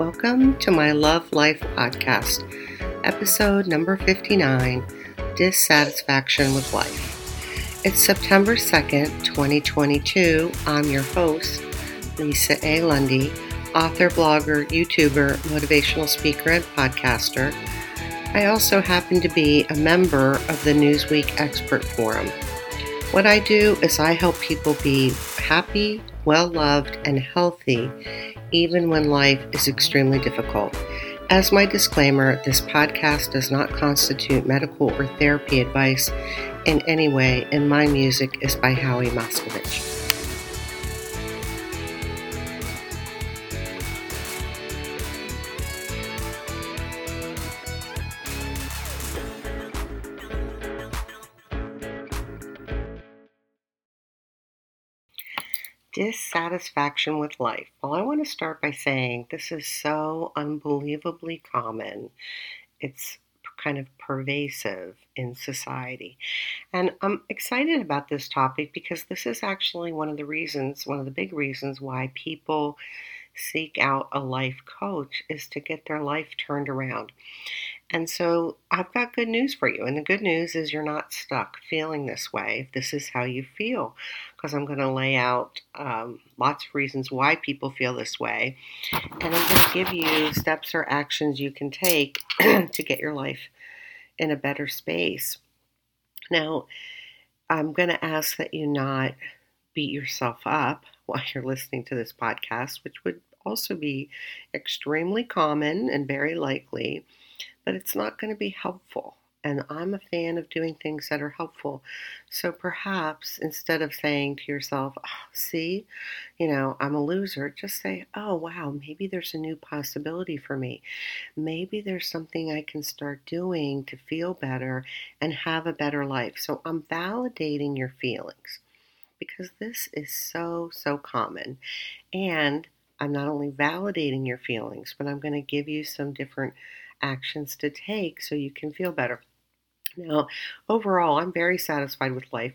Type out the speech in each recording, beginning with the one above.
Welcome to my Love Life podcast, episode number 59 Dissatisfaction with Life. It's September 2nd, 2022. I'm your host, Lisa A. Lundy, author, blogger, YouTuber, motivational speaker, and podcaster. I also happen to be a member of the Newsweek Expert Forum. What I do is I help people be happy, well loved, and healthy even when life is extremely difficult. As my disclaimer, this podcast does not constitute medical or therapy advice in any way, and my music is by Howie Moscovich. Dissatisfaction with life. Well, I want to start by saying this is so unbelievably common. It's kind of pervasive in society. And I'm excited about this topic because this is actually one of the reasons, one of the big reasons why people seek out a life coach is to get their life turned around. And so I've got good news for you. And the good news is you're not stuck feeling this way if this is how you feel, because I'm going to lay out um, lots of reasons why people feel this way. And I'm going to give you steps or actions you can take to get your life in a better space. Now, I'm going to ask that you not beat yourself up while you're listening to this podcast, which would also be extremely common and very likely but it's not going to be helpful. And I'm a fan of doing things that are helpful. So perhaps instead of saying to yourself, oh, see, you know, I'm a loser, just say, oh, wow, maybe there's a new possibility for me. Maybe there's something I can start doing to feel better and have a better life. So I'm validating your feelings because this is so, so common. And I'm not only validating your feelings, but I'm going to give you some different actions to take so you can feel better. Now, overall, I'm very satisfied with life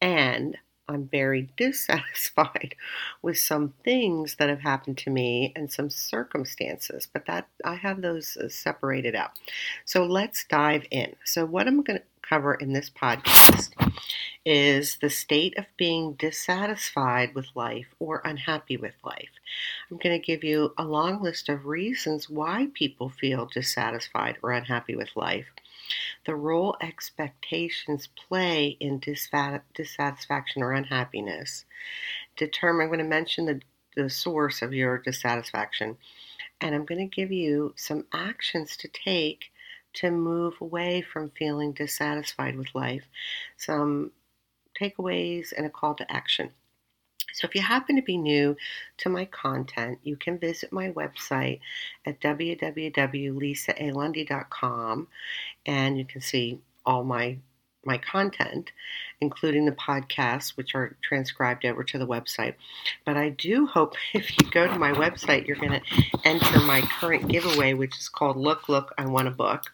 and I'm very dissatisfied with some things that have happened to me and some circumstances, but that I have those uh, separated out. So let's dive in. So, what I'm going to cover in this podcast is the state of being dissatisfied with life or unhappy with life. I'm going to give you a long list of reasons why people feel dissatisfied or unhappy with life, the role expectations play in dissatisfaction or unhappiness, determine, I'm going to mention the, the source of your dissatisfaction, and I'm going to give you some actions to take to move away from feeling dissatisfied with life, some takeaways, and a call to action. So, if you happen to be new to my content, you can visit my website at www.lisaalundy.com and you can see all my my content, including the podcasts, which are transcribed over to the website. But I do hope if you go to my website, you're going to enter my current giveaway, which is called Look, Look, I Want a Book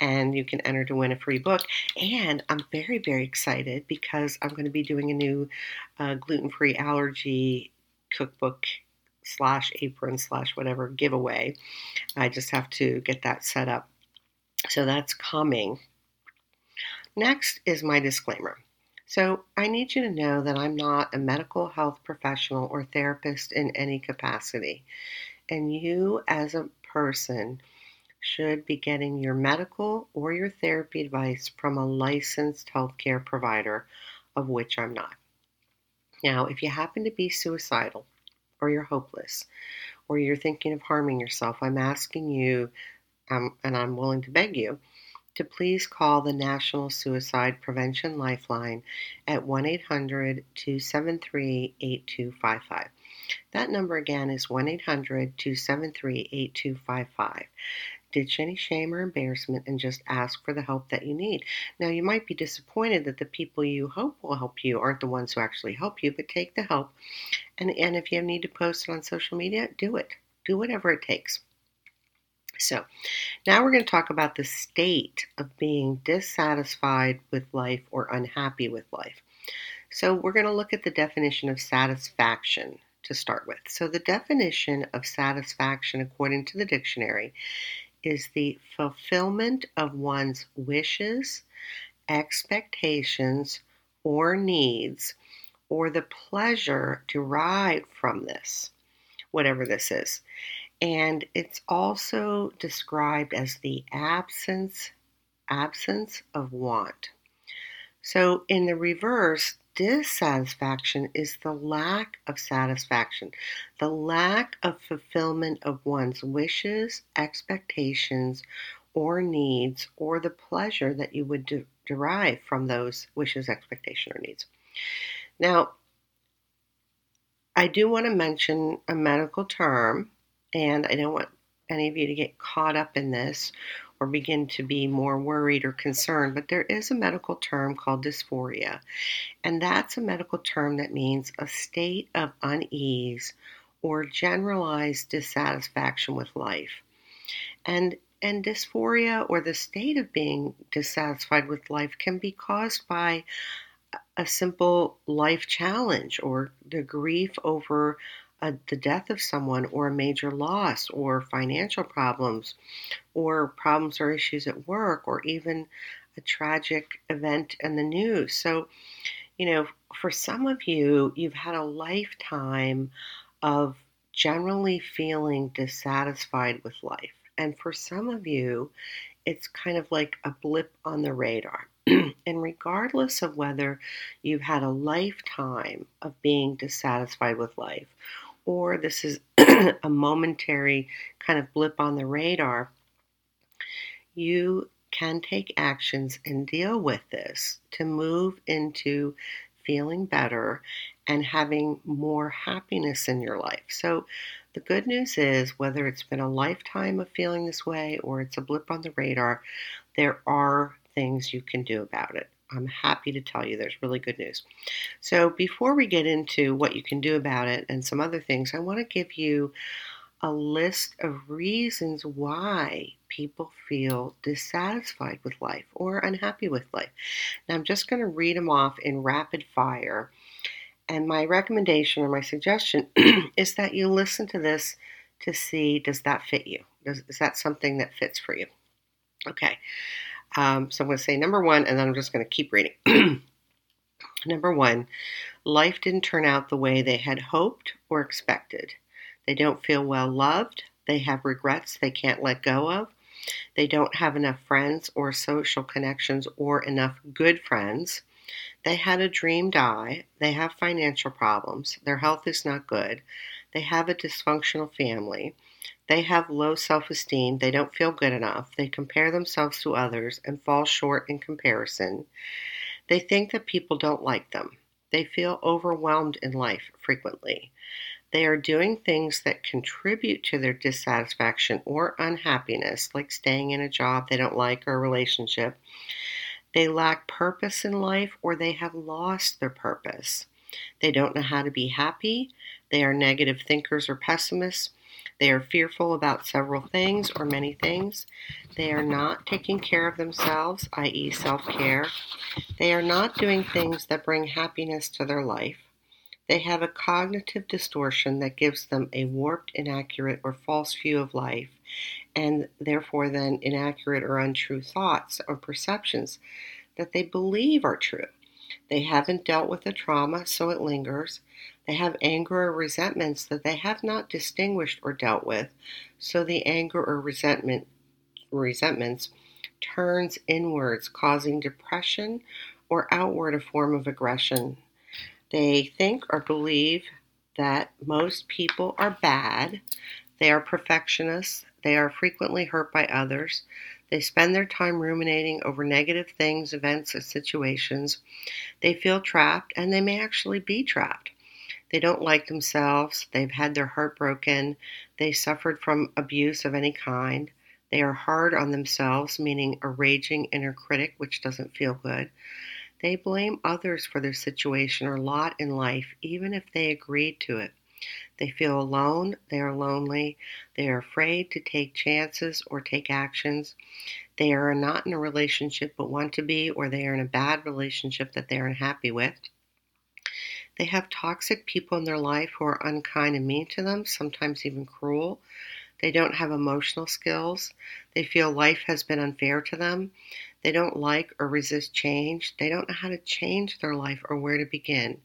and you can enter to win a free book. And I'm very, very excited because I'm going to be doing a new uh, gluten free allergy cookbook slash apron slash whatever giveaway. I just have to get that set up. So that's coming. Next is my disclaimer. So, I need you to know that I'm not a medical health professional or therapist in any capacity. And you, as a person, should be getting your medical or your therapy advice from a licensed healthcare provider, of which I'm not. Now, if you happen to be suicidal, or you're hopeless, or you're thinking of harming yourself, I'm asking you, um, and I'm willing to beg you, to please call the National Suicide Prevention Lifeline at 1 800 273 8255. That number again is 1 800 273 8255 ditch any shame or embarrassment and just ask for the help that you need. Now, you might be disappointed that the people you hope will help you aren't the ones who actually help you, but take the help. And, and if you need to post it on social media, do it. Do whatever it takes. So, now we're going to talk about the state of being dissatisfied with life or unhappy with life. So, we're going to look at the definition of satisfaction to start with. So, the definition of satisfaction, according to the dictionary, is the fulfillment of one's wishes, expectations, or needs, or the pleasure derived from this, whatever this is. And it's also described as the absence absence of want. So in the reverse, dissatisfaction is the lack of satisfaction, the lack of fulfillment of one's wishes, expectations, or needs, or the pleasure that you would de- derive from those wishes, expectations, or needs. Now, I do want to mention a medical term, and I don't want any of you to get caught up in this or begin to be more worried or concerned, but there is a medical term called dysphoria, and that's a medical term that means a state of unease or generalized dissatisfaction with life. And and dysphoria or the state of being dissatisfied with life can be caused by a simple life challenge or the grief over the death of someone or a major loss or financial problems or problems or issues at work or even a tragic event in the news. So, you know, for some of you, you've had a lifetime of generally feeling dissatisfied with life. And for some of you, it's kind of like a blip on the radar. and regardless of whether you've had a lifetime of being dissatisfied with life or this is a momentary kind of blip on the radar, you can take actions and deal with this to move into feeling better and having more happiness in your life. So, the good news is whether it's been a lifetime of feeling this way or it's a blip on the radar, there are things you can do about it. I'm happy to tell you there's really good news. So, before we get into what you can do about it and some other things, I want to give you a list of reasons why people feel dissatisfied with life or unhappy with life. Now, I'm just going to read them off in rapid fire. And my recommendation or my suggestion is that you listen to this to see does that fit you? Does, is that something that fits for you? Okay. Um, so I'm going to say number one, and then I'm just going to keep reading. number one, life didn't turn out the way they had hoped or expected. They don't feel well loved. They have regrets they can't let go of. They don't have enough friends or social connections or enough good friends. They had a dream die. They have financial problems. Their health is not good. They have a dysfunctional family. They have low self esteem. They don't feel good enough. They compare themselves to others and fall short in comparison. They think that people don't like them. They feel overwhelmed in life frequently. They are doing things that contribute to their dissatisfaction or unhappiness, like staying in a job they don't like or a relationship. They lack purpose in life or they have lost their purpose. They don't know how to be happy. They are negative thinkers or pessimists. They are fearful about several things or many things. They are not taking care of themselves, i.e., self care. They are not doing things that bring happiness to their life. They have a cognitive distortion that gives them a warped, inaccurate, or false view of life, and therefore then inaccurate or untrue thoughts or perceptions that they believe are true. They haven't dealt with the trauma, so it lingers. They have anger or resentments that they have not distinguished or dealt with, so the anger or resentment resentments turns inwards, causing depression or outward a form of aggression. They think or believe that most people are bad. They are perfectionists. They are frequently hurt by others. They spend their time ruminating over negative things, events, or situations. They feel trapped, and they may actually be trapped. They don't like themselves. They've had their heart broken. They suffered from abuse of any kind. They are hard on themselves, meaning a raging inner critic, which doesn't feel good. They blame others for their situation or lot in life, even if they agreed to it. They feel alone, they are lonely, they are afraid to take chances or take actions. They are not in a relationship but want to be, or they are in a bad relationship that they are unhappy with. They have toxic people in their life who are unkind and mean to them, sometimes even cruel. They don't have emotional skills. They feel life has been unfair to them. They don't like or resist change. They don't know how to change their life or where to begin.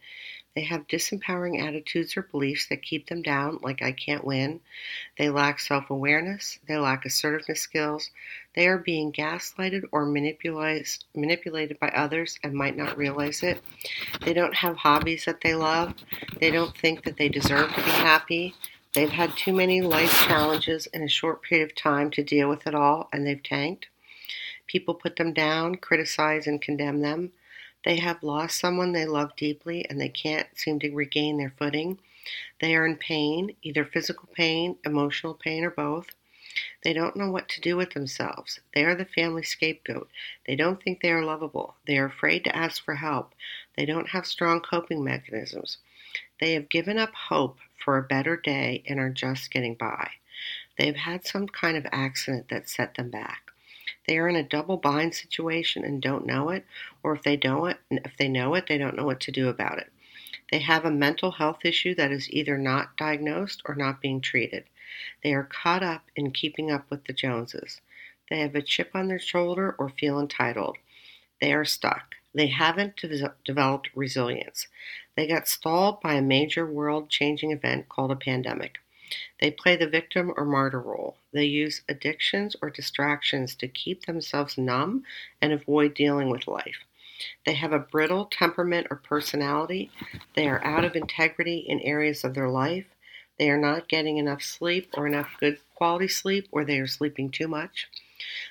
They have disempowering attitudes or beliefs that keep them down, like I can't win. They lack self awareness. They lack assertiveness skills. They are being gaslighted or manipulated by others and might not realize it. They don't have hobbies that they love. They don't think that they deserve to be happy. They've had too many life challenges in a short period of time to deal with it all, and they've tanked. People put them down, criticize, and condemn them. They have lost someone they love deeply and they can't seem to regain their footing. They are in pain, either physical pain, emotional pain, or both. They don't know what to do with themselves. They are the family scapegoat. They don't think they are lovable. They are afraid to ask for help. They don't have strong coping mechanisms. They have given up hope for a better day and are just getting by. They have had some kind of accident that set them back. They are in a double bind situation and don't know it, or if they don't if they know it, they don't know what to do about it. They have a mental health issue that is either not diagnosed or not being treated. They are caught up in keeping up with the Joneses. They have a chip on their shoulder or feel entitled. They are stuck. They haven't de- developed resilience. They got stalled by a major world changing event called a pandemic. They play the victim or martyr role. They use addictions or distractions to keep themselves numb and avoid dealing with life. They have a brittle temperament or personality. They are out of integrity in areas of their life. They are not getting enough sleep or enough good quality sleep, or they are sleeping too much.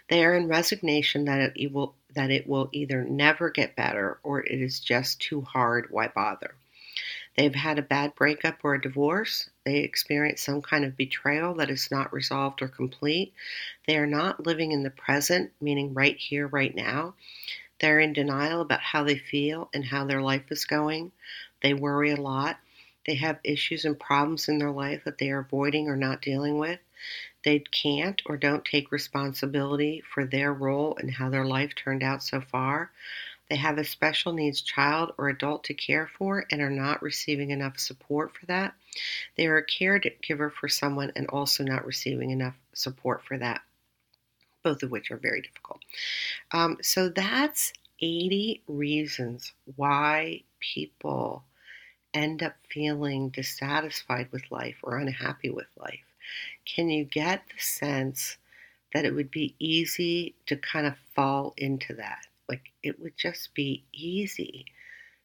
They are in resignation that it will that it will either never get better or it is just too hard. Why bother? They've had a bad breakup or a divorce. They experience some kind of betrayal that is not resolved or complete. They are not living in the present, meaning right here, right now. They're in denial about how they feel and how their life is going. They worry a lot. They have issues and problems in their life that they are avoiding or not dealing with. They can't or don't take responsibility for their role and how their life turned out so far. They have a special needs child or adult to care for and are not receiving enough support for that. They are a caregiver for someone and also not receiving enough support for that, both of which are very difficult. Um, so that's 80 reasons why people end up feeling dissatisfied with life or unhappy with life. Can you get the sense that it would be easy to kind of fall into that? Like it would just be easy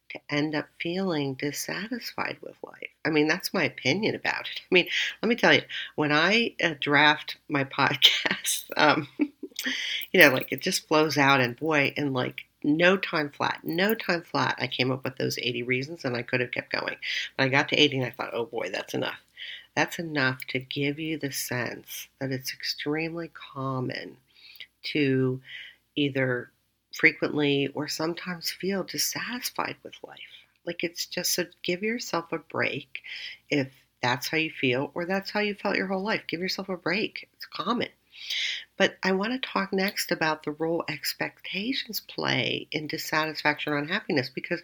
to end up feeling dissatisfied with life. I mean, that's my opinion about it. I mean, let me tell you, when I uh, draft my podcast, um, you know, like it just flows out, and boy, in like no time flat, no time flat, I came up with those 80 reasons and I could have kept going. But I got to 80 and I thought, oh boy, that's enough. That's enough to give you the sense that it's extremely common to either frequently or sometimes feel dissatisfied with life. Like it's just so give yourself a break if that's how you feel or that's how you felt your whole life. Give yourself a break. It's common. But I want to talk next about the role expectations play in dissatisfaction or unhappiness because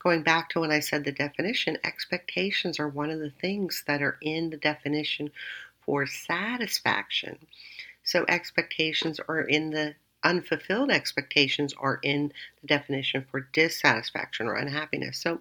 going back to when I said the definition, expectations are one of the things that are in the definition for satisfaction. So expectations are in the unfulfilled expectations are in the definition for dissatisfaction or unhappiness. So,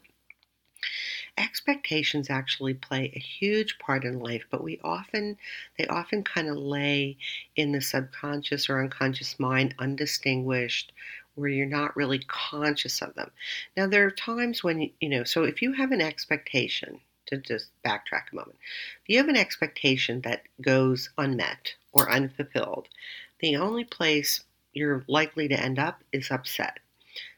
expectations actually play a huge part in life, but we often they often kind of lay in the subconscious or unconscious mind undistinguished where you're not really conscious of them. Now there are times when you know, so if you have an expectation to just backtrack a moment. If you have an expectation that goes unmet or unfulfilled, the only place you're likely to end up is upset.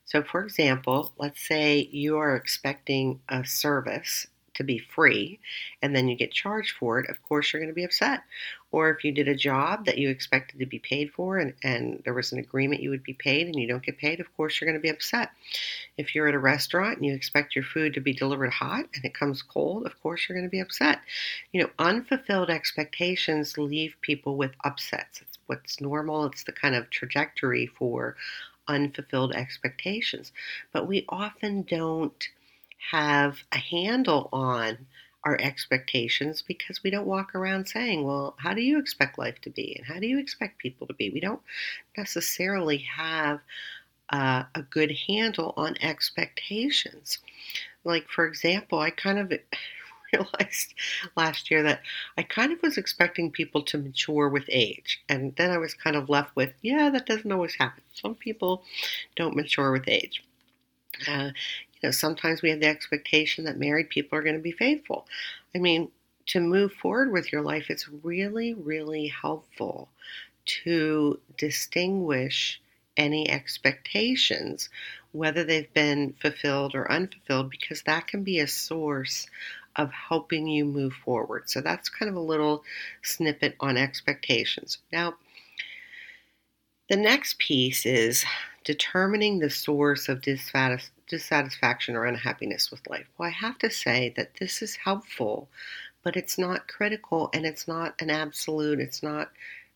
So, for example, let's say you are expecting a service to be free and then you get charged for it, of course you're going to be upset. Or if you did a job that you expected to be paid for and, and there was an agreement you would be paid and you don't get paid, of course you're going to be upset. If you're at a restaurant and you expect your food to be delivered hot and it comes cold, of course you're going to be upset. You know, unfulfilled expectations leave people with upsets. It's what's normal, it's the kind of trajectory for unfulfilled expectations. But we often don't have a handle on our expectations because we don't walk around saying, Well, how do you expect life to be? And how do you expect people to be? We don't necessarily have uh, a good handle on expectations. Like, for example, I kind of realized last year that I kind of was expecting people to mature with age. And then I was kind of left with, yeah, that doesn't always happen. Some people don't mature with age. Uh, you know, sometimes we have the expectation that married people are going to be faithful. I mean, to move forward with your life, it's really, really helpful to distinguish any expectations, whether they've been fulfilled or unfulfilled, because that can be a source of helping you move forward. So that's kind of a little snippet on expectations. Now, the next piece is determining the source of dissatis- dissatisfaction or unhappiness with life. Well, I have to say that this is helpful, but it's not critical and it's not an absolute, it's not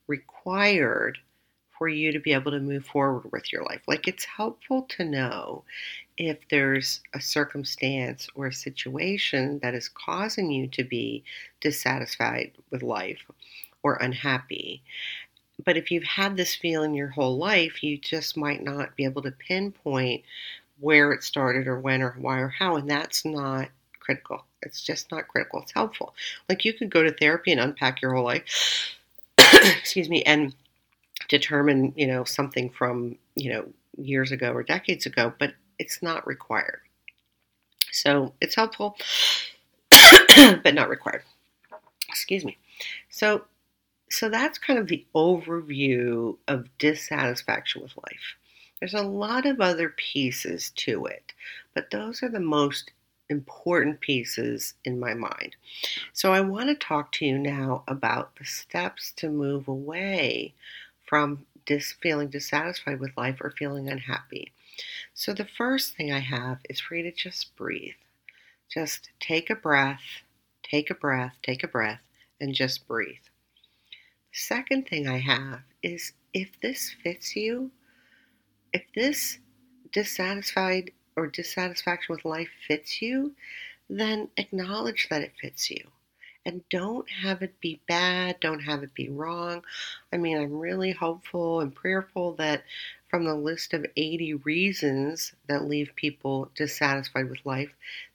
required for you to be able to move forward with your life. Like it's helpful to know if there's a circumstance or a situation that is causing you to be dissatisfied with life or unhappy. But if you've had this feeling your whole life, you just might not be able to pinpoint where it started or when or why or how. And that's not critical. It's just not critical. It's helpful. Like you could go to therapy and unpack your whole life, excuse me, and determine, you know, something from, you know, years ago or decades ago, but it's not required. So it's helpful, but not required. Excuse me. So, so that's kind of the overview of dissatisfaction with life. There's a lot of other pieces to it, but those are the most important pieces in my mind. So I want to talk to you now about the steps to move away from dis- feeling dissatisfied with life or feeling unhappy. So, the first thing I have is for you to just breathe. Just take a breath, take a breath, take a breath, and just breathe. The second thing I have is if this fits you, if this dissatisfied or dissatisfaction with life fits you, then acknowledge that it fits you and don't have it be bad, don't have it be wrong. I mean, I'm really hopeful and prayerful that from the list of 80 reasons that leave people dissatisfied with life,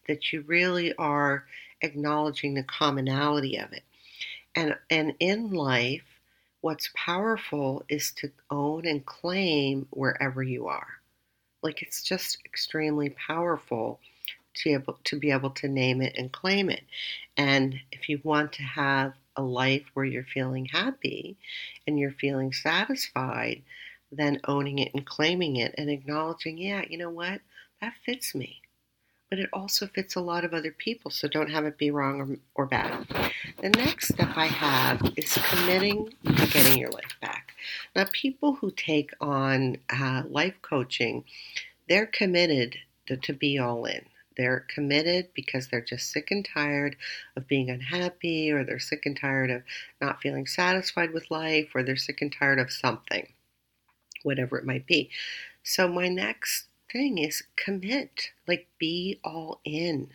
that you really are acknowledging the commonality of it. And, and in life, what's powerful is to own and claim wherever you are. Like it's just extremely powerful to able to be able to name it and claim it. And if you want to have a life where you're feeling happy and you're feeling satisfied, then owning it and claiming it and acknowledging, yeah, you know what? That fits me. But it also fits a lot of other people, so don't have it be wrong or, or bad. The next step I have is committing to getting your life back. Now, people who take on uh, life coaching, they're committed to, to be all in. They're committed because they're just sick and tired of being unhappy, or they're sick and tired of not feeling satisfied with life, or they're sick and tired of something, whatever it might be. So, my next thing is commit, like, be all in.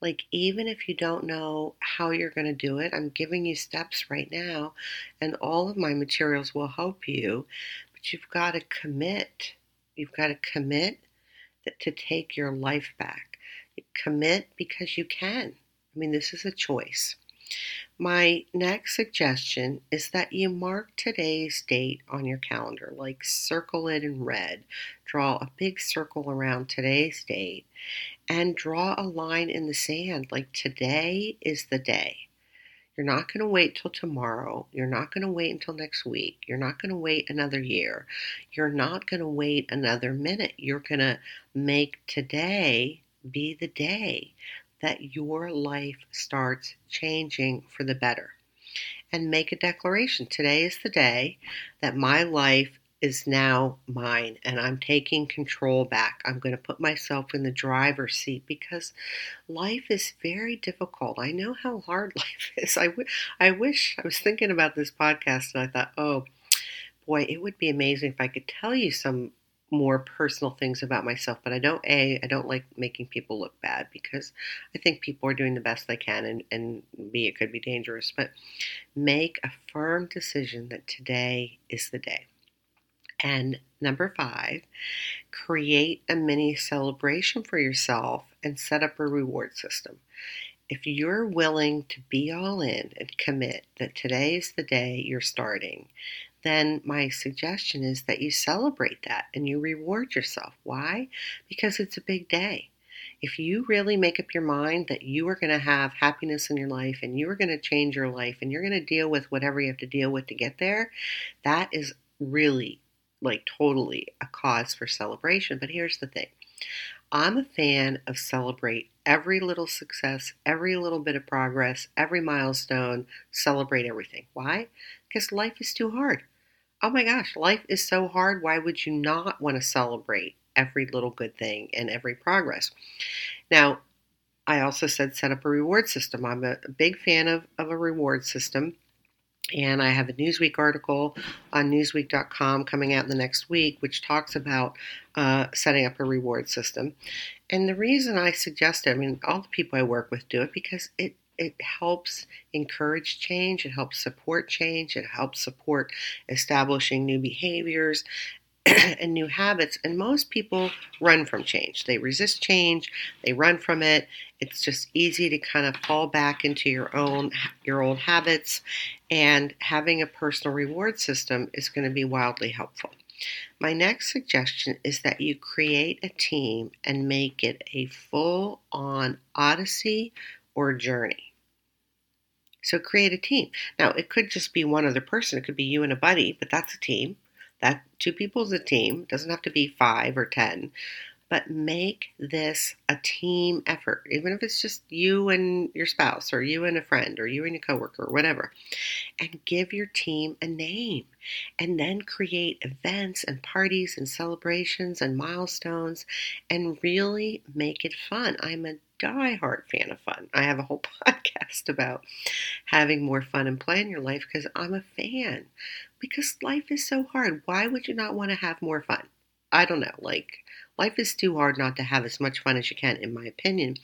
Like, even if you don't know how you're going to do it, I'm giving you steps right now, and all of my materials will help you. But you've got to commit. You've got to commit to take your life back. Commit because you can. I mean, this is a choice. My next suggestion is that you mark today's date on your calendar, like circle it in red. Draw a big circle around today's date and draw a line in the sand, like today is the day. You're not going to wait till tomorrow. You're not going to wait until next week. You're not going to wait another year. You're not going to wait another minute. You're going to make today be the day that your life starts changing for the better. And make a declaration. Today is the day that my life is now mine and I'm taking control back. I'm going to put myself in the driver's seat because life is very difficult. I know how hard life is. I, w- I wish I was thinking about this podcast and I thought, oh boy, it would be amazing if I could tell you some more personal things about myself, but I don't a I don't like making people look bad because I think people are doing the best they can, and and b it could be dangerous. But make a firm decision that today is the day. And number five, create a mini celebration for yourself and set up a reward system. If you're willing to be all in and commit that today is the day you're starting, then my suggestion is that you celebrate that and you reward yourself. Why? Because it's a big day. If you really make up your mind that you are going to have happiness in your life and you are going to change your life and you're going to deal with whatever you have to deal with to get there, that is really, like, totally a cause for celebration. But here's the thing I'm a fan of celebrate every little success, every little bit of progress, every milestone, celebrate everything. Why? Because life is too hard. Oh my gosh, life is so hard. Why would you not want to celebrate every little good thing and every progress? Now, I also said set up a reward system. I'm a big fan of, of a reward system. And I have a Newsweek article on Newsweek.com coming out in the next week, which talks about uh, setting up a reward system. And the reason I suggest it, I mean, all the people I work with do it because it it helps encourage change, it helps support change, it helps support establishing new behaviors and new habits. And most people run from change. They resist change, they run from it. It's just easy to kind of fall back into your own your old habits and having a personal reward system is going to be wildly helpful. My next suggestion is that you create a team and make it a full on odyssey or journey. So create a team. Now, it could just be one other person. It could be you and a buddy, but that's a team. That two people is a team. It doesn't have to be five or ten but make this a team effort, even if it's just you and your spouse, or you and a friend, or you and a coworker, or whatever. And give your team a name. And then create events and parties and celebrations and milestones and really make it fun. I'm a die-hard fan of fun. I have a whole podcast about having more fun and play in your life because I'm a fan. Because life is so hard. Why would you not want to have more fun? I don't know. Like, life is too hard not to have as much fun as you can, in my opinion.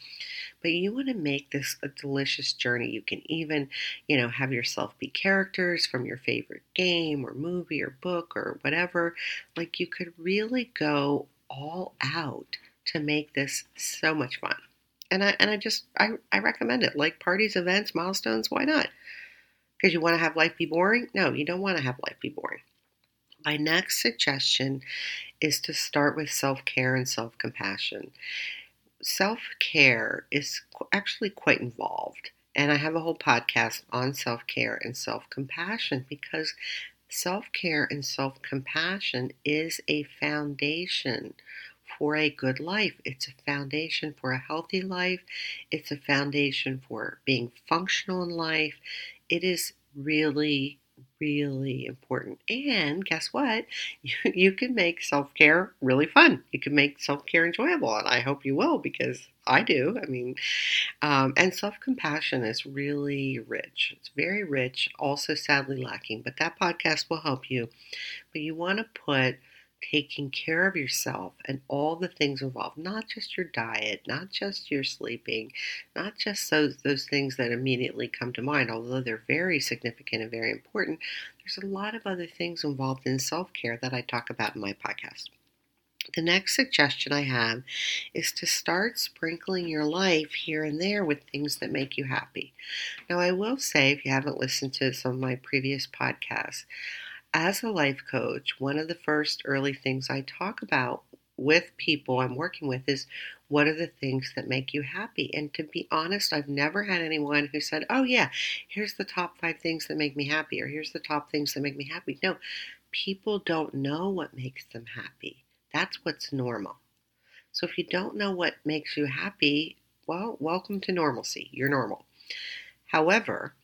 But you want to make this a delicious journey. You can even, you know, have yourself be characters from your favorite game or movie or book or whatever. Like, you could really go all out to make this so much fun. And I and I just I, I recommend it. Like parties, events, milestones, why not? Because you want to have life be boring? No, you don't want to have life be boring. My next suggestion is to start with self care and self compassion. Self care is actually quite involved, and I have a whole podcast on self care and self compassion because self care and self compassion is a foundation for a good life. It's a foundation for a healthy life. It's a foundation for being functional in life. It is really really important. And guess what? You, can make self care really fun. You can make self care enjoyable. And I hope you will because I do. I mean, um, and self compassion is really rich. It's very rich, also sadly lacking. But that podcast will help you. But you want to put taking care of yourself and all the things involved, not just your diet, not just your sleeping, not just those, those things that immediately come to mind, although they're very significant and very important. There's a lot of other things involved in self care that I talk about in my podcast. The next suggestion I have is to start sprinkling your life here and there with things that make you happy. Now, I will say, if you haven't listened to some of my previous podcasts, as a life coach, one of the first early things I talk about with people I'm working with is what are the things that make you happy? And to be honest, I've never had anyone who said, oh, yeah, here's the top five things that make me happy, or here's the top things that make me happy. No, people don't know what makes them happy. That's what's normal. So if you don't know what makes you happy, well, welcome to normalcy. You're normal. However,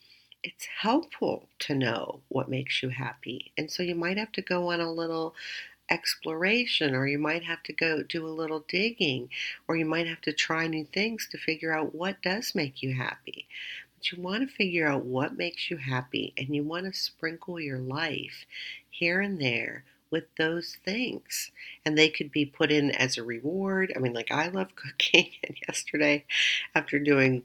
it's helpful to know what makes you happy. And so you might have to go on a little exploration, or you might have to go do a little digging, or you might have to try new things to figure out what does make you happy. But you want to figure out what makes you happy, and you want to sprinkle your life here and there with those things. And they could be put in as a reward. I mean, like I love cooking, and yesterday, after doing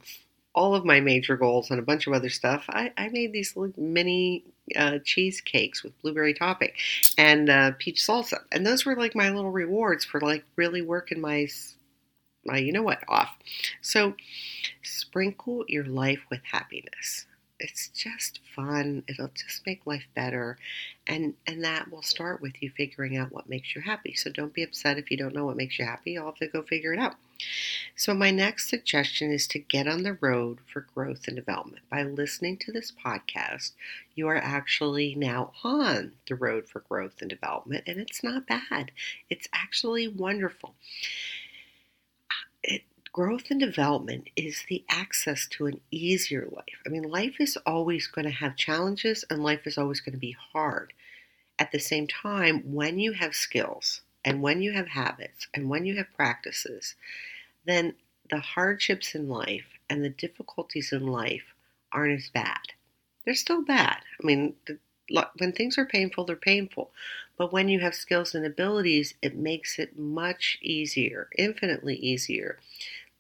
all of my major goals and a bunch of other stuff, I, I made these little mini uh, cheesecakes with blueberry topping and uh, peach salsa, and those were like my little rewards for like really working my my you know what off. So sprinkle your life with happiness it's just fun. It'll just make life better. And and that will start with you figuring out what makes you happy. So don't be upset if you don't know what makes you happy. You'll have to go figure it out. So my next suggestion is to get on the road for growth and development. By listening to this podcast, you are actually now on the road for growth and development and it's not bad. It's actually wonderful. It growth and development is the access to an easier life. I mean, life is always going to have challenges and life is always going to be hard. At the same time, when you have skills and when you have habits and when you have practices, then the hardships in life and the difficulties in life aren't as bad. They're still bad. I mean, the, when things are painful, they're painful. But when you have skills and abilities, it makes it much easier, infinitely easier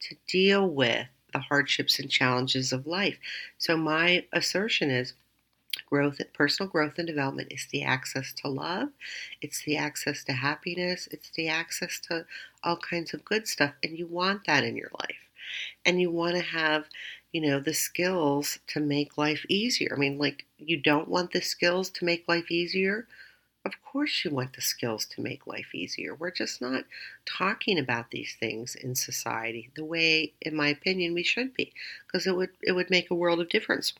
to deal with the hardships and challenges of life. So my assertion is growth personal growth and development is the access to love it's the access to happiness it's the access to all kinds of good stuff and you want that in your life. And you want to have you know the skills to make life easier. I mean like you don't want the skills to make life easier of course, you want the skills to make life easier. We're just not talking about these things in society the way, in my opinion, we should be, because it would it would make a world of difference.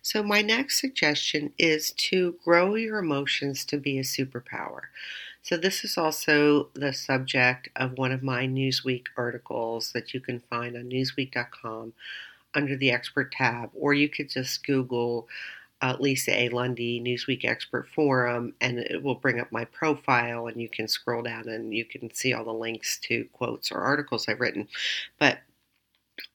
So, my next suggestion is to grow your emotions to be a superpower. So, this is also the subject of one of my Newsweek articles that you can find on Newsweek.com under the expert tab, or you could just Google Lisa A. Lundy Newsweek Expert Forum, and it will bring up my profile, and you can scroll down and you can see all the links to quotes or articles I've written. But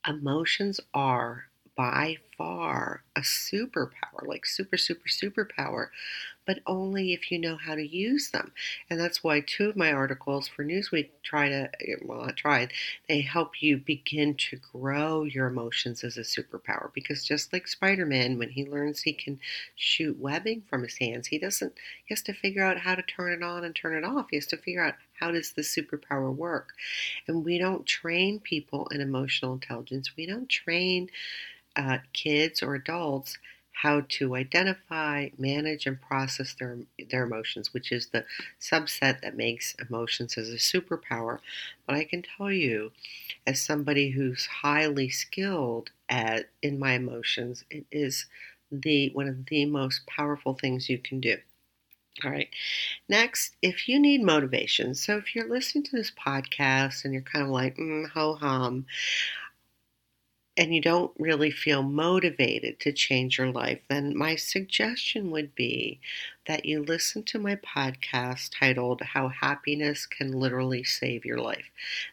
emotions are by far a superpower, like super, super, superpower, but only if you know how to use them. And that's why two of my articles for Newsweek try to, eh, well, not tried, they help you begin to grow your emotions as a superpower. Because just like Spider Man, when he learns he can shoot webbing from his hands, he doesn't, he has to figure out how to turn it on and turn it off. He has to figure out how does the superpower work. And we don't train people in emotional intelligence, we don't train uh, kids or adults how to identify, manage, and process their, their emotions, which is the subset that makes emotions as a superpower. But I can tell you, as somebody who's highly skilled at in my emotions, it is the one of the most powerful things you can do. All right. Next, if you need motivation, so if you're listening to this podcast and you're kind of like, mm, ho hum, and you don't really feel motivated to change your life, then my suggestion would be that you listen to my podcast titled How Happiness Can Literally Save Your Life.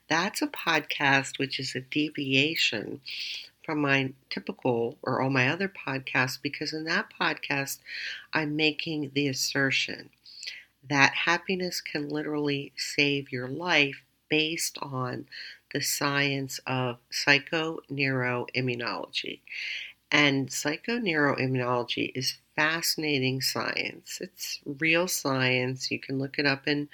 That's a podcast which is a deviation from my typical or all my other podcasts because in that podcast, I'm making the assertion that happiness can literally save your life based on the science of psychoneuroimmunology. And psychoneuroimmunology is fascinating science. It's real science. You can look it up in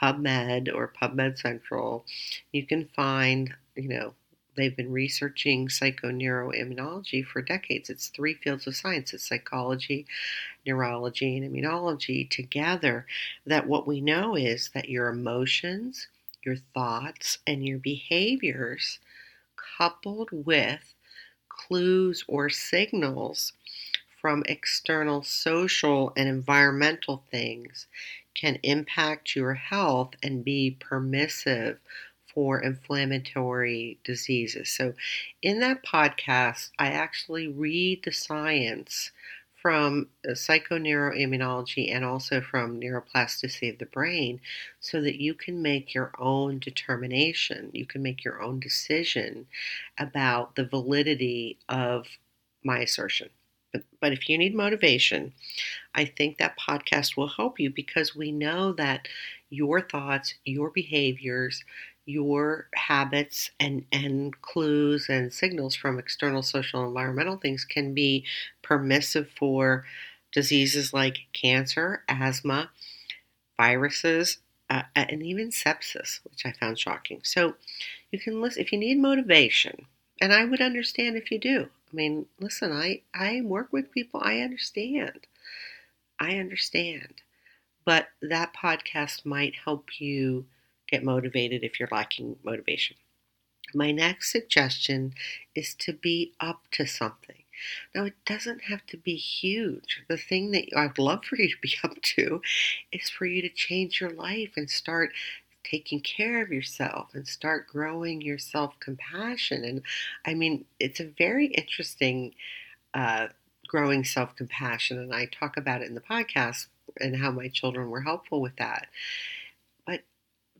PubMed or PubMed Central. You can find, you know, they've been researching psychoneuroimmunology for decades. It's three fields of science it's psychology, neurology, and immunology together. That what we know is that your emotions, your thoughts, and your behaviors, coupled with clues or signals from external social and environmental things, can impact your health and be permissive for inflammatory diseases. So, in that podcast, I actually read the science from uh, psychoneuroimmunology and also from neuroplasticity of the brain so that you can make your own determination. You can make your own decision about the validity of my assertion. But, but if you need motivation, I think that podcast will help you because we know that your thoughts, your behaviors, your habits and, and clues and signals from external social environmental things can be permissive for diseases like cancer, asthma, viruses, uh, and even sepsis, which I found shocking. So you can listen if you need motivation, and I would understand if you do. I mean, listen, I, I work with people, I understand. I understand. But that podcast might help you get motivated if you're lacking motivation. My next suggestion is to be up to something. Now, it doesn't have to be huge. The thing that I'd love for you to be up to is for you to change your life and start taking care of yourself and start growing your self compassion. And I mean, it's a very interesting uh, growing self compassion. And I talk about it in the podcast and how my children were helpful with that. But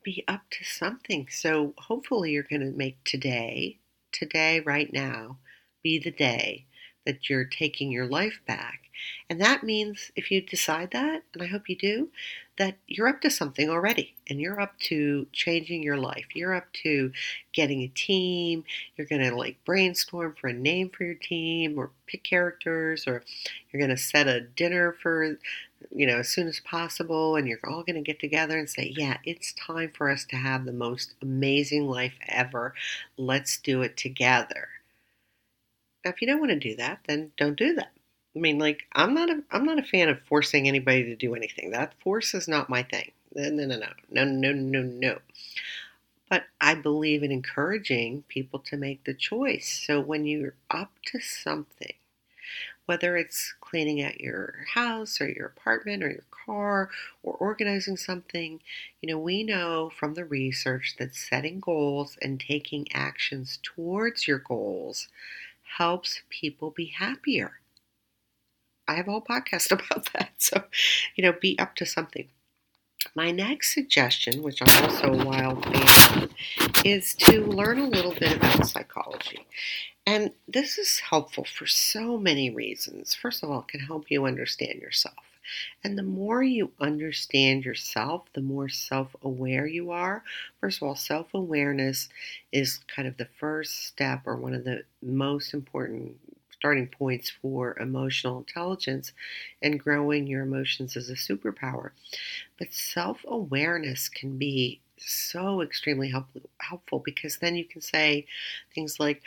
be up to something. So hopefully, you're going to make today, today, right now, be the day that you're taking your life back. And that means if you decide that, and I hope you do, that you're up to something already and you're up to changing your life. You're up to getting a team. You're going to like brainstorm for a name for your team or pick characters or you're going to set a dinner for you know as soon as possible and you're all going to get together and say, "Yeah, it's time for us to have the most amazing life ever. Let's do it together." Now, if you don't want to do that, then don't do that. I mean, like I'm not a I'm not a fan of forcing anybody to do anything. That force is not my thing. No, no, no, no, no, no, no, no. But I believe in encouraging people to make the choice. So when you're up to something, whether it's cleaning out your house or your apartment or your car or organizing something, you know, we know from the research that setting goals and taking actions towards your goals helps people be happier. I have a whole podcast about that. So, you know, be up to something. My next suggestion, which I'm also a wild fan of, is to learn a little bit about psychology. And this is helpful for so many reasons. First of all, it can help you understand yourself. And the more you understand yourself, the more self aware you are. First of all, self awareness is kind of the first step or one of the most important starting points for emotional intelligence and growing your emotions as a superpower. But self awareness can be so extremely help, helpful because then you can say things like,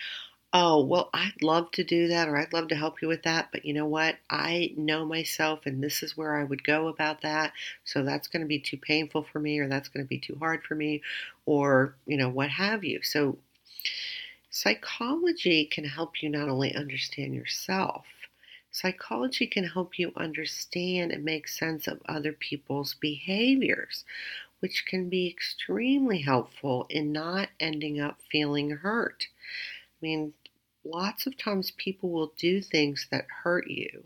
Oh, well, I'd love to do that or I'd love to help you with that, but you know what? I know myself and this is where I would go about that. So that's going to be too painful for me or that's going to be too hard for me or, you know, what have you. So psychology can help you not only understand yourself, psychology can help you understand and make sense of other people's behaviors, which can be extremely helpful in not ending up feeling hurt. I mean, lots of times people will do things that hurt you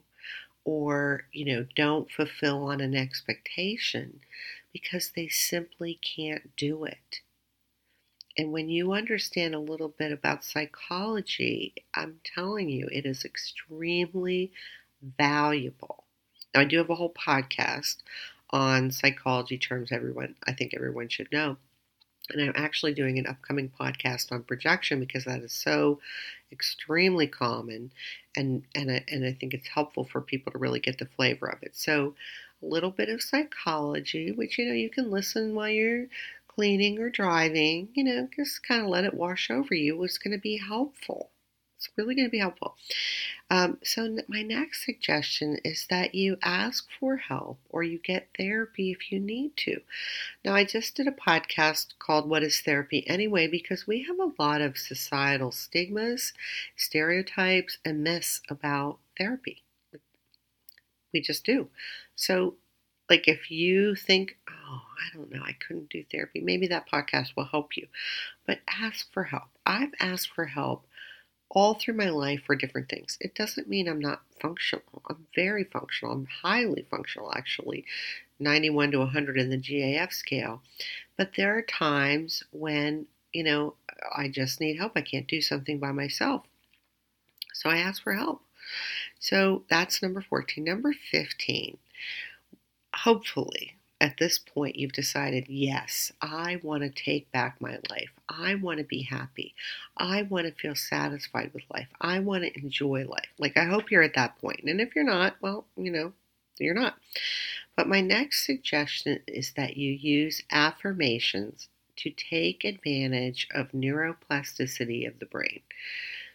or, you know, don't fulfill on an expectation because they simply can't do it. And when you understand a little bit about psychology, I'm telling you, it is extremely valuable. Now, I do have a whole podcast on psychology terms everyone I think everyone should know. And I'm actually doing an upcoming podcast on projection because that is so extremely common, and and I, and I think it's helpful for people to really get the flavor of it. So, a little bit of psychology, which you know you can listen while you're cleaning or driving. You know, just kind of let it wash over you. Is going to be helpful. It's really going to be helpful. Um, so, my next suggestion is that you ask for help or you get therapy if you need to. Now, I just did a podcast called What is Therapy Anyway? because we have a lot of societal stigmas, stereotypes, and myths about therapy. We just do. So, like if you think, oh, I don't know, I couldn't do therapy, maybe that podcast will help you. But ask for help. I've asked for help all through my life for different things. It doesn't mean I'm not functional. I'm very functional. I'm highly functional, actually, 91 to 100 in the GAF scale. But there are times when, you know, I just need help. I can't do something by myself. So I ask for help. So that's number 14. Number 15, hopefully, at this point, you've decided, yes, I want to take back my life. I want to be happy. I want to feel satisfied with life. I want to enjoy life. Like, I hope you're at that point. And if you're not, well, you know, you're not. But my next suggestion is that you use affirmations to take advantage of neuroplasticity of the brain.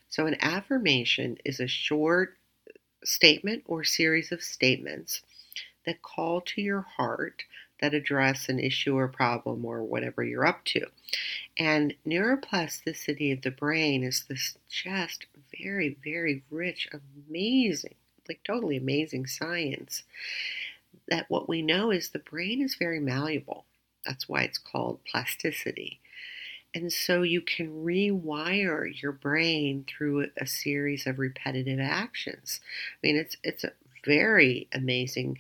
So, an affirmation is a short statement or series of statements that call to your heart that address an issue or problem or whatever you're up to. And neuroplasticity of the brain is this just very, very rich, amazing, like totally amazing science. That what we know is the brain is very malleable. That's why it's called plasticity. And so you can rewire your brain through a series of repetitive actions. I mean, it's it's a very amazing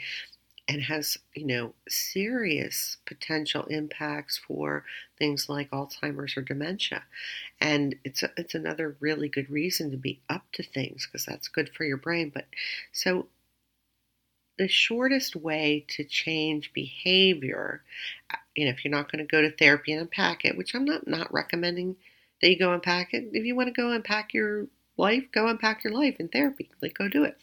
and has, you know, serious potential impacts for things like Alzheimer's or dementia. And it's a, it's another really good reason to be up to things because that's good for your brain. But so the shortest way to change behavior, uh, you know, if you're not going to go to therapy and unpack it, which I'm not not recommending that you go unpack it. If you want to go unpack your life, go unpack your life in therapy. Like go do it.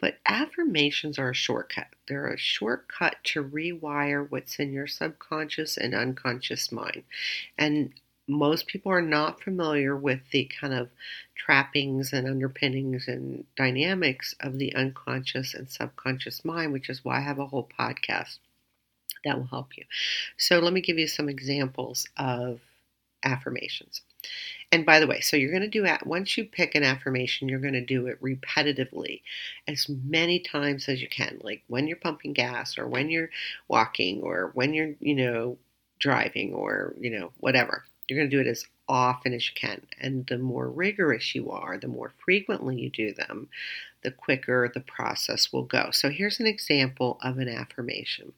But affirmations are a shortcut. They're a shortcut to rewire what's in your subconscious and unconscious mind. And most people are not familiar with the kind of trappings and underpinnings and dynamics of the unconscious and subconscious mind, which is why I have a whole podcast that will help you. So, let me give you some examples of affirmations. And by the way, so you're going to do it once you pick an affirmation, you're going to do it repetitively as many times as you can, like when you're pumping gas or when you're walking or when you're, you know, driving or, you know, whatever. You're going to do it as often as you can. And the more rigorous you are, the more frequently you do them, the quicker the process will go. So here's an example of an affirmation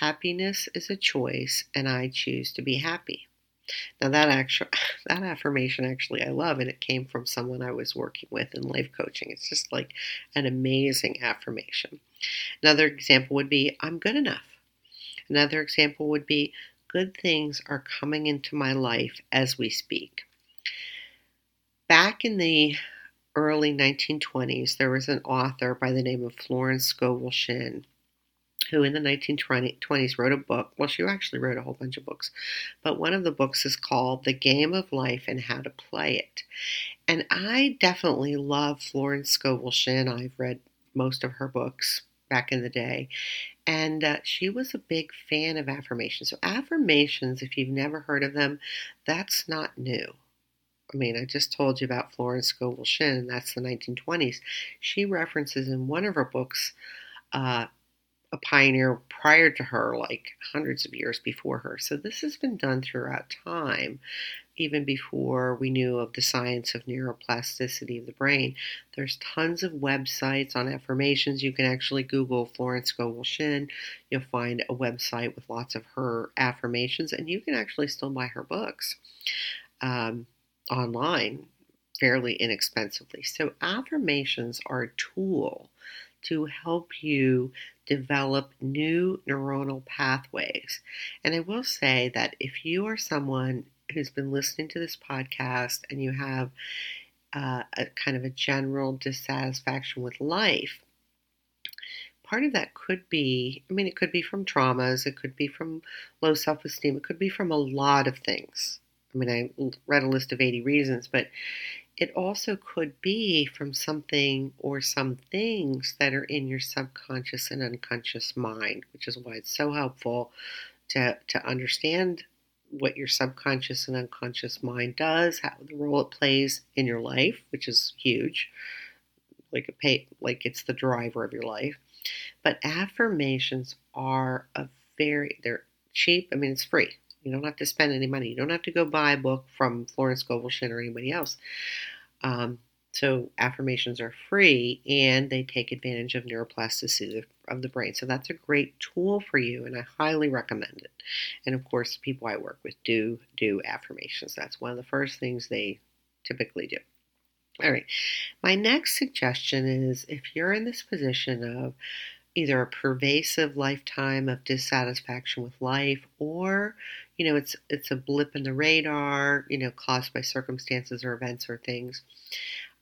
Happiness is a choice, and I choose to be happy. Now that actual that affirmation actually I love and it came from someone I was working with in life coaching. It's just like an amazing affirmation. Another example would be I'm good enough. Another example would be good things are coming into my life as we speak. Back in the early 1920s, there was an author by the name of Florence Scovel Shinn who in the 1920s wrote a book. Well, she actually wrote a whole bunch of books, but one of the books is called The Game of Life and How to Play It. And I definitely love Florence Scovel Shinn. I've read most of her books back in the day. And uh, she was a big fan of affirmations. So, affirmations, if you've never heard of them, that's not new. I mean, I just told you about Florence Scovel Shinn, and that's the 1920s. She references in one of her books uh, a pioneer prior to her, like hundreds of years before her. So this has been done throughout time, even before we knew of the science of neuroplasticity of the brain. There's tons of websites on affirmations. You can actually Google Florence Scovel Shinn. You'll find a website with lots of her affirmations, and you can actually still buy her books um, online fairly inexpensively. So affirmations are a tool to help you develop new neuronal pathways. And I will say that if you are someone who's been listening to this podcast and you have uh, a kind of a general dissatisfaction with life, part of that could be I mean, it could be from traumas, it could be from low self esteem, it could be from a lot of things. I mean, I read a list of 80 reasons, but it also could be from something or some things that are in your subconscious and unconscious mind, which is why it's so helpful to, to understand what your subconscious and unconscious mind does, how the role it plays in your life, which is huge. Like a pay, like it's the driver of your life. But affirmations are a very they're cheap. I mean, it's free. You don't have to spend any money. You don't have to go buy a book from Florence Scovel or anybody else. Um, so affirmations are free and they take advantage of neuroplasticity of the brain. So that's a great tool for you and I highly recommend it. And of course, people I work with do do affirmations. That's one of the first things they typically do. All right. My next suggestion is if you're in this position of either a pervasive lifetime of dissatisfaction with life or you know it's it's a blip in the radar you know caused by circumstances or events or things.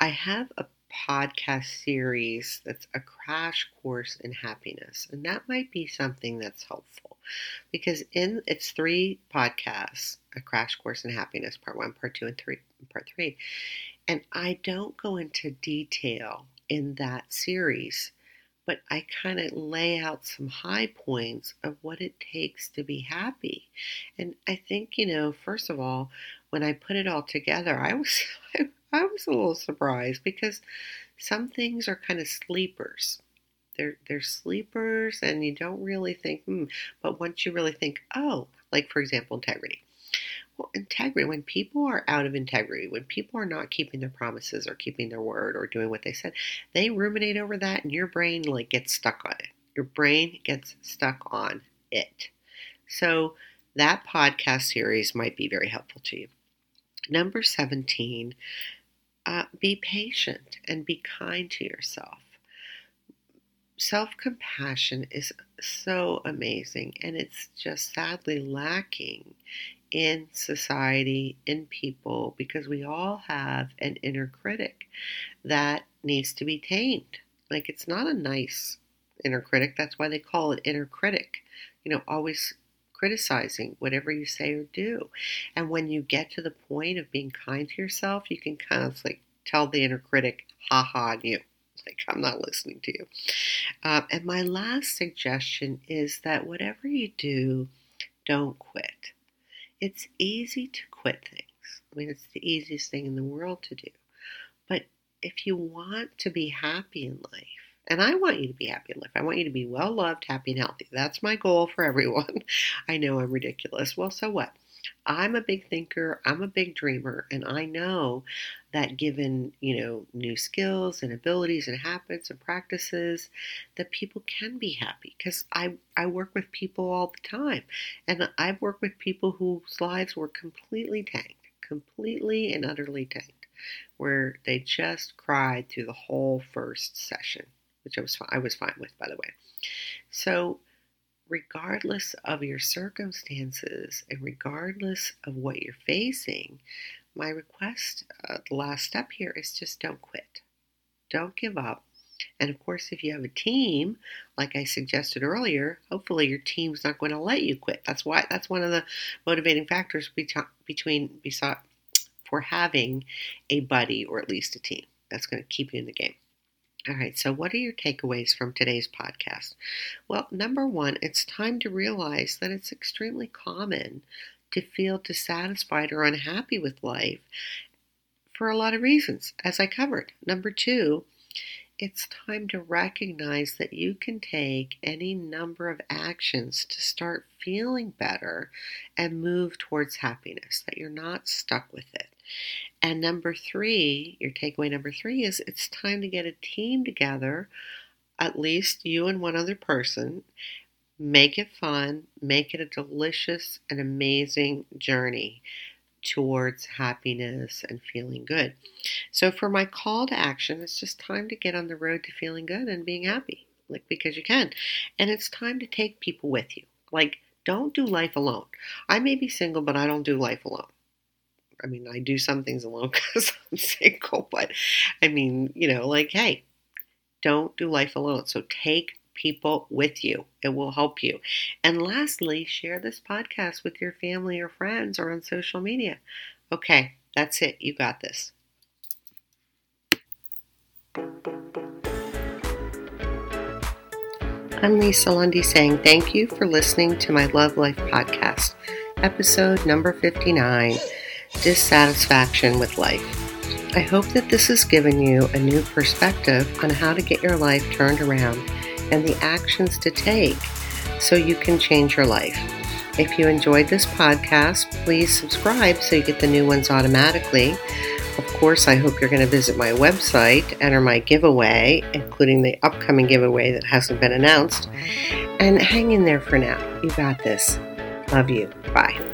I have a podcast series that's a crash course in happiness and that might be something that's helpful because in it's three podcasts a crash course in happiness part one part two and three part three. And i don't go into detail in that series but I kind of lay out some high points of what it takes to be happy. And I think, you know, first of all, when I put it all together, I was I was a little surprised because some things are kind of sleepers. They're they're sleepers and you don't really think, hmm. But once you really think, oh, like for example, integrity. Well, integrity, when people are out of integrity, when people are not keeping their promises or keeping their word or doing what they said, they ruminate over that and your brain like gets stuck on it. Your brain gets stuck on it. So that podcast series might be very helpful to you. Number 17, uh, be patient and be kind to yourself. Self compassion is so amazing and it's just sadly lacking in society, in people, because we all have an inner critic that needs to be tamed. Like it's not a nice inner critic. That's why they call it inner critic. You know, always criticizing whatever you say or do. And when you get to the point of being kind to yourself, you can kind of like tell the inner critic, ha ha, you. Like, I'm not listening to you. Um, and my last suggestion is that whatever you do, don't quit it's easy to quit things. I mean, it's the easiest thing in the world to do. But if you want to be happy in life, and I want you to be happy in life. I want you to be well loved, happy, and healthy. That's my goal for everyone. I know I'm ridiculous. Well, so what? I'm a big thinker, I'm a big dreamer, and I know that given, you know, new skills and abilities and habits and practices, that people can be happy because I, I work with people all the time. And I've worked with people whose lives were completely tanked, completely and utterly tanked, where they just cried through the whole first session, which I was I was fine with, by the way. So regardless of your circumstances and regardless of what you're facing, my request, uh, the last step here is just don't quit. Don't give up. And of course, if you have a team, like I suggested earlier, hopefully your team's not going to let you quit. That's why that's one of the motivating factors between for having a buddy or at least a team. That's going to keep you in the game. All right, so what are your takeaways from today's podcast? Well, number one, it's time to realize that it's extremely common to feel dissatisfied or unhappy with life for a lot of reasons, as I covered. Number two, it's time to recognize that you can take any number of actions to start feeling better and move towards happiness, that you're not stuck with it. And number three, your takeaway number three is it's time to get a team together, at least you and one other person. Make it fun, make it a delicious and amazing journey towards happiness and feeling good. So, for my call to action, it's just time to get on the road to feeling good and being happy, like because you can. And it's time to take people with you. Like, don't do life alone. I may be single, but I don't do life alone. I mean, I do some things alone because I'm single, but I mean, you know, like, hey, don't do life alone. So take people with you. It will help you. And lastly, share this podcast with your family or friends or on social media. Okay, that's it. You got this. I'm Lisa Lundy saying thank you for listening to my Love Life podcast, episode number 59 dissatisfaction with life. I hope that this has given you a new perspective on how to get your life turned around and the actions to take so you can change your life. If you enjoyed this podcast, please subscribe so you get the new ones automatically. Of course, I hope you're going to visit my website, enter my giveaway, including the upcoming giveaway that hasn't been announced, and hang in there for now. You got this. Love you. Bye.